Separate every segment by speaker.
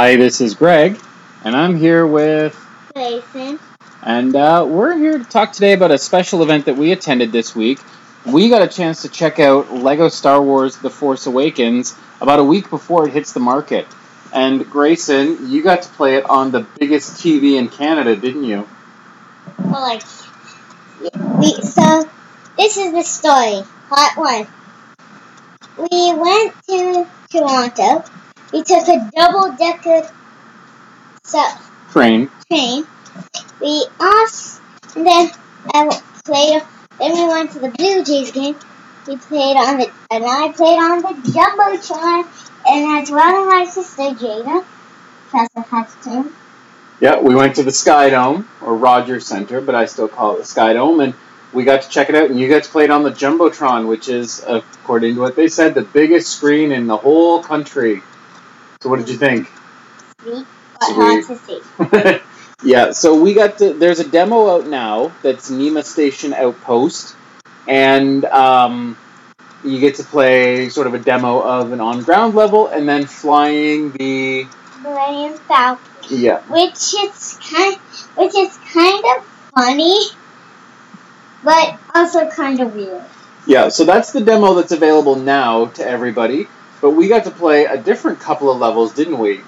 Speaker 1: Hi, this is Greg, and I'm here with,
Speaker 2: Grayson.
Speaker 1: and uh, we're here to talk today about a special event that we attended this week. We got a chance to check out Lego Star Wars The Force Awakens about a week before it hits the market. And Grayson, you got to play it on the biggest TV in Canada, didn't you?
Speaker 2: Well, like, we, so, this is the story. Part one. We went to Toronto. We took a double decker so,
Speaker 1: Train.
Speaker 2: train. We off, and then I played. Then we went to the Blue Jays game. We played on the, and I played on the jumbotron, and that's one of my sister Jaina. Professor Hudson.
Speaker 1: Yeah, we went to the Sky Dome, or Rogers Centre, but I still call it the Sky Dome, and we got to check it out, and you guys played on the Jumbotron, which is, according to what they said, the biggest screen in the whole country. So what did you think?
Speaker 2: Sweet, but hard to see.
Speaker 1: yeah, so we got to, there's a demo out now that's Niima Station Outpost, and um, you get to play sort of a demo of an on-ground level, and then flying the
Speaker 2: Millennium Falcon,
Speaker 1: yeah
Speaker 2: which is kind, which is kind of funny, but also kind of weird.
Speaker 1: Yeah, so that's the demo that's available now to everybody. But we got to play a different couple of levels, didn't we?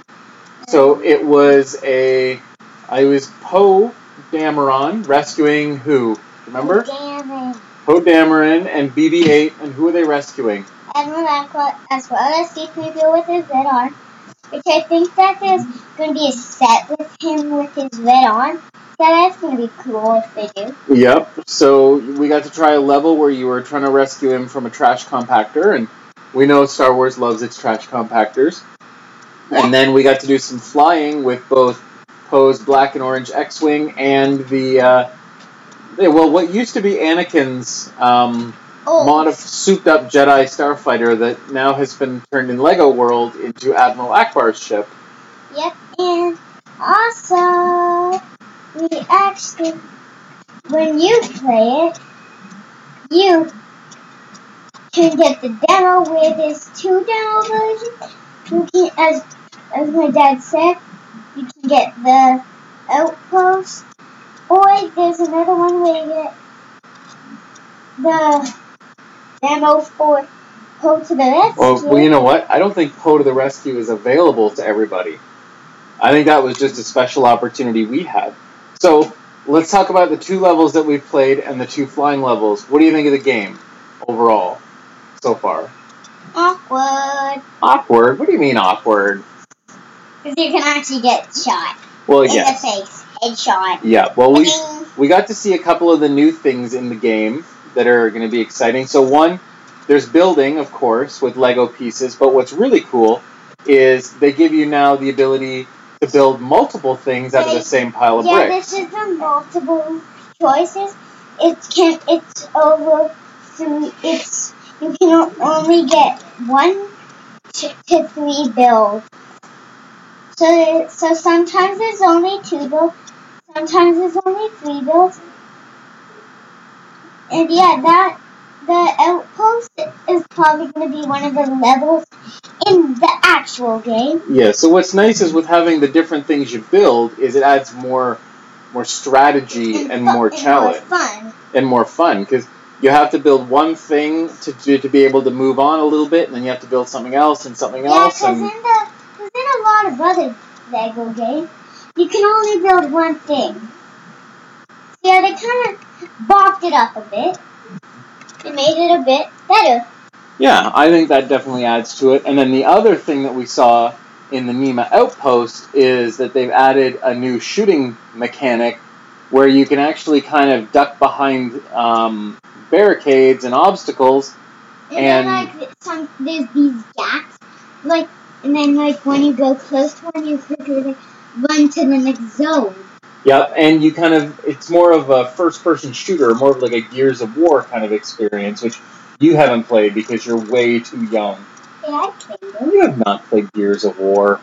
Speaker 1: So it was a. I was Poe Dameron rescuing who? Remember?
Speaker 2: It.
Speaker 1: Poe Dameron and BB 8, and who are they rescuing?
Speaker 2: Admiral Ackbar, as well as C-3PO with his red on, which I think that there's going to be a set with him with his red on. So that's going to be cool if they do.
Speaker 1: Yep. So we got to try a level where you were trying to rescue him from a trash compactor, and we know Star Wars loves its trash compactors. And then we got to do some flying with both Poe's black and orange X-wing and the uh, well, what used to be Anakin's um,
Speaker 2: Oh,
Speaker 1: mod souped-up Jedi starfighter that now has been turned in Lego World into Admiral Ackbar's ship.
Speaker 2: Yep, and also we actually, when you play it, you can get the demo where there's two demo versions. You can, as as my dad said, you can get the outpost, or there's another one where you get the demo for Poe to the Rescue.
Speaker 1: Well, well, you know what? I don't think Poe to the Rescue is available to everybody. I think that was just a special opportunity we had. So let's talk about the two levels that we've played and the two flying levels. What do you think of the game overall so far?
Speaker 2: Awkward.
Speaker 1: Awkward? What do you mean awkward?
Speaker 2: Because you can actually get shot
Speaker 1: Well,
Speaker 2: in the
Speaker 1: yes.
Speaker 2: face. Headshot.
Speaker 1: Yeah. Well, we we got to see a couple of the new things in the game that are going to be exciting. So one, there's building, of course, with Lego pieces. But what's really cool is they give you now the ability to build multiple things out of the same pile of
Speaker 2: Yeah,
Speaker 1: bricks.
Speaker 2: this is the multiple choices. It can. It's over three. It's you can only get one to, three builds. So so sometimes there's only two builds. Sometimes there's only three builds. And yeah, that the outpost is probably going to be one of the levels in the actual game.
Speaker 1: Yeah. So what's nice is with having the different things you build is it adds more more strategy and
Speaker 2: fu-
Speaker 1: more challenge
Speaker 2: fun.
Speaker 1: and more fun because you have to build one thing to, to to be able to move on a little bit, and then you have to build something else and something
Speaker 2: Yeah,
Speaker 1: else.
Speaker 2: because
Speaker 1: And
Speaker 2: in the in a lot of other Lego games, you can only build one thing. Yeah, they kind of bopped it up a bit. They made it a bit better.
Speaker 1: Yeah, I think that definitely adds to it. And then the other thing that we saw in the Niima Outpost is that they've added a new shooting mechanic where you can actually kind of duck behind um, barricades and obstacles.
Speaker 2: And,
Speaker 1: And-
Speaker 2: then like some there's these gaps, like and then like when you go close to one, you quickly like, run to the next zone.
Speaker 1: Yep, and you kind of, it's more of a first person shooter, more of like a Gears of War kind of experience, which you haven't played because you're way too young.
Speaker 2: Yeah, I.
Speaker 1: You have not played Gears of War.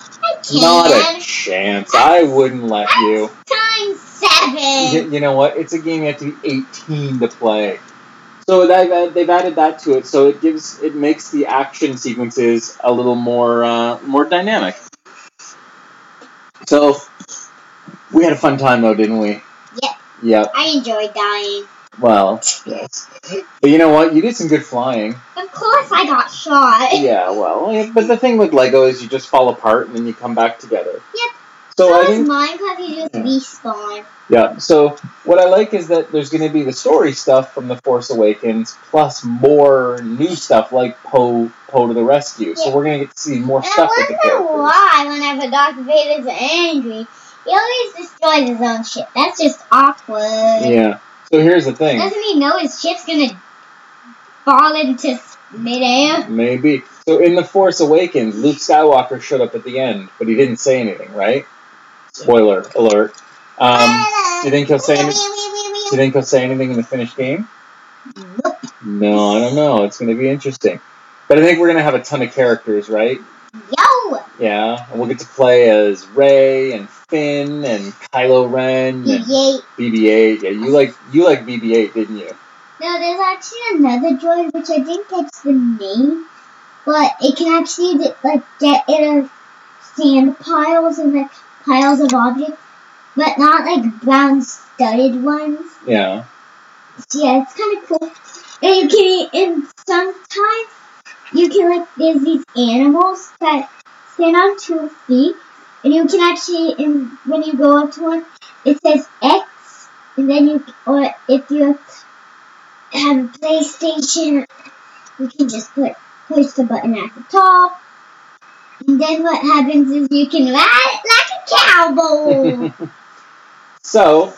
Speaker 2: I can.
Speaker 1: Not a chance. I wouldn't let you. You, you know what? It's a game you have to be 18 to play. So they've they've added that to it, so it gives it makes the action sequences a little more uh, more dynamic. So we had a fun time though, didn't we?
Speaker 2: Yeah.
Speaker 1: Yep.
Speaker 2: I enjoyed dying.
Speaker 1: Well, yes. But you know what? You did some good flying.
Speaker 2: Of course, I got shot.
Speaker 1: Yeah, well, but the thing with Lego is you just fall apart and then you come back together.
Speaker 2: Yep.
Speaker 1: So I think
Speaker 2: Minecraft, you just respawn.
Speaker 1: Yeah. So what I like is that there's going to be the story stuff from the Force Awakens, plus more new stuff like Poe Poe to the rescue. So we're going to get to see more
Speaker 2: And I
Speaker 1: stuff with the
Speaker 2: wonder why, whenever Darth Vader's angry, he always destroys his own ship. That's just awkward.
Speaker 1: Yeah. So here's the thing.
Speaker 2: Doesn't he know his ship's gonna fall into midair?
Speaker 1: Maybe. So in the Force Awakens, Luke Skywalker showed up at the end, but he didn't say anything, right? Spoiler alert. Um, do you think he'll say any- do you think he'll say anything in the finished game?
Speaker 2: Nope.
Speaker 1: No, I don't know. It's going to be interesting. But I think we're going to have a ton of characters, right?
Speaker 2: Yo!
Speaker 1: Yeah, and we'll get to play as Rey and Finn and Kylo Ren and
Speaker 2: BB-8.
Speaker 1: BB-8. Yeah, you like you like BB-8, didn't you?
Speaker 2: No, there's actually another droid which I didn't catch the name, but it can actually like get in a sand piles and like piles of objects, but not like brown studded ones.
Speaker 1: Yeah.
Speaker 2: Yeah, it's kind of cool. And you can, and sometimes you can like, there's these animals that stand on two feet, and you can actually, and when you go up to one, it says X, and then you, or if you have a PlayStation, you can just put push the button at the top. And then what happens is you can ride it like cowboy.
Speaker 1: so,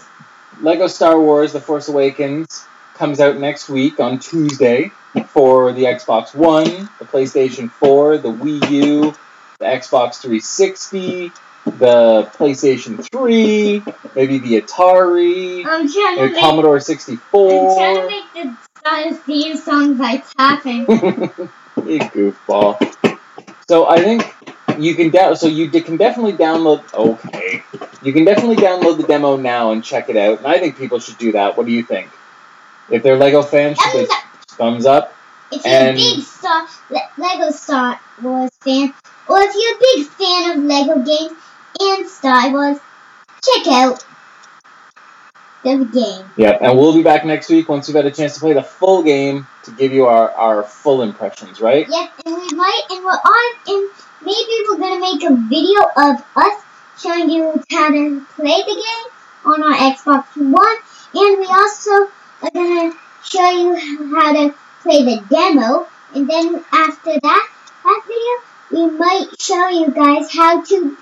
Speaker 1: Lego Star Wars: The Force Awakens comes out next week on Tuesday for the Xbox One, the PlayStation 4, the Wii U, the Xbox 360, the PlayStation 3, maybe the Atari,
Speaker 2: I'm trying to
Speaker 1: the
Speaker 2: make
Speaker 1: Commodore
Speaker 2: I'm trying to make the uh, theme song by tapping.
Speaker 1: you goofball. So I think you can down. So you can definitely download. Okay, you can definitely download the demo now and check it out. And I think people should do that. What do you think? If they're Lego fans, should they thumbs up?
Speaker 2: If you're
Speaker 1: And-
Speaker 2: a big Star Le- Lego Star Wars fan, or if you're a big fan of Lego games and Star Wars, check out the game.
Speaker 1: Yep. And we'll be back next week once we've had a chance to play the full game to give you our, our full impressions. Right?
Speaker 2: Yep, and we might, and we're on, and maybe we're gonna make a video of us showing you how to play the game on our Xbox One, and we also are gonna show you how to play the demo, and then after that, that video, we might show you guys how to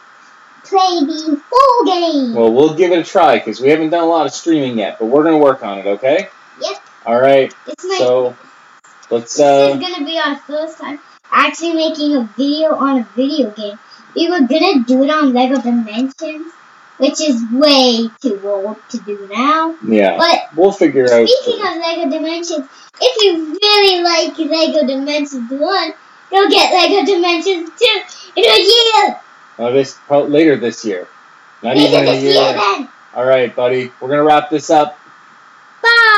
Speaker 2: play the full game.
Speaker 1: Well, we'll give it a try because we haven't done a lot of streaming yet, but we're gonna work on it. Okay?
Speaker 2: Yep.
Speaker 1: All right.
Speaker 2: This might
Speaker 1: So let's.
Speaker 2: This
Speaker 1: Uh,
Speaker 2: is gonna be our first time actually making a video on a video game. We were gonna do it on Lego Dimensions, which is way too old to do now.
Speaker 1: yeah.
Speaker 2: But
Speaker 1: We'll figure out.
Speaker 2: speaking of Lego Dimensions, if you really like Lego Dimensions 1, go get Lego Dimensions 2 in a year!
Speaker 1: Uh, this later this year. Not
Speaker 2: Later
Speaker 1: even a year. All right, buddy. We're gonna wrap this up.
Speaker 2: Bye!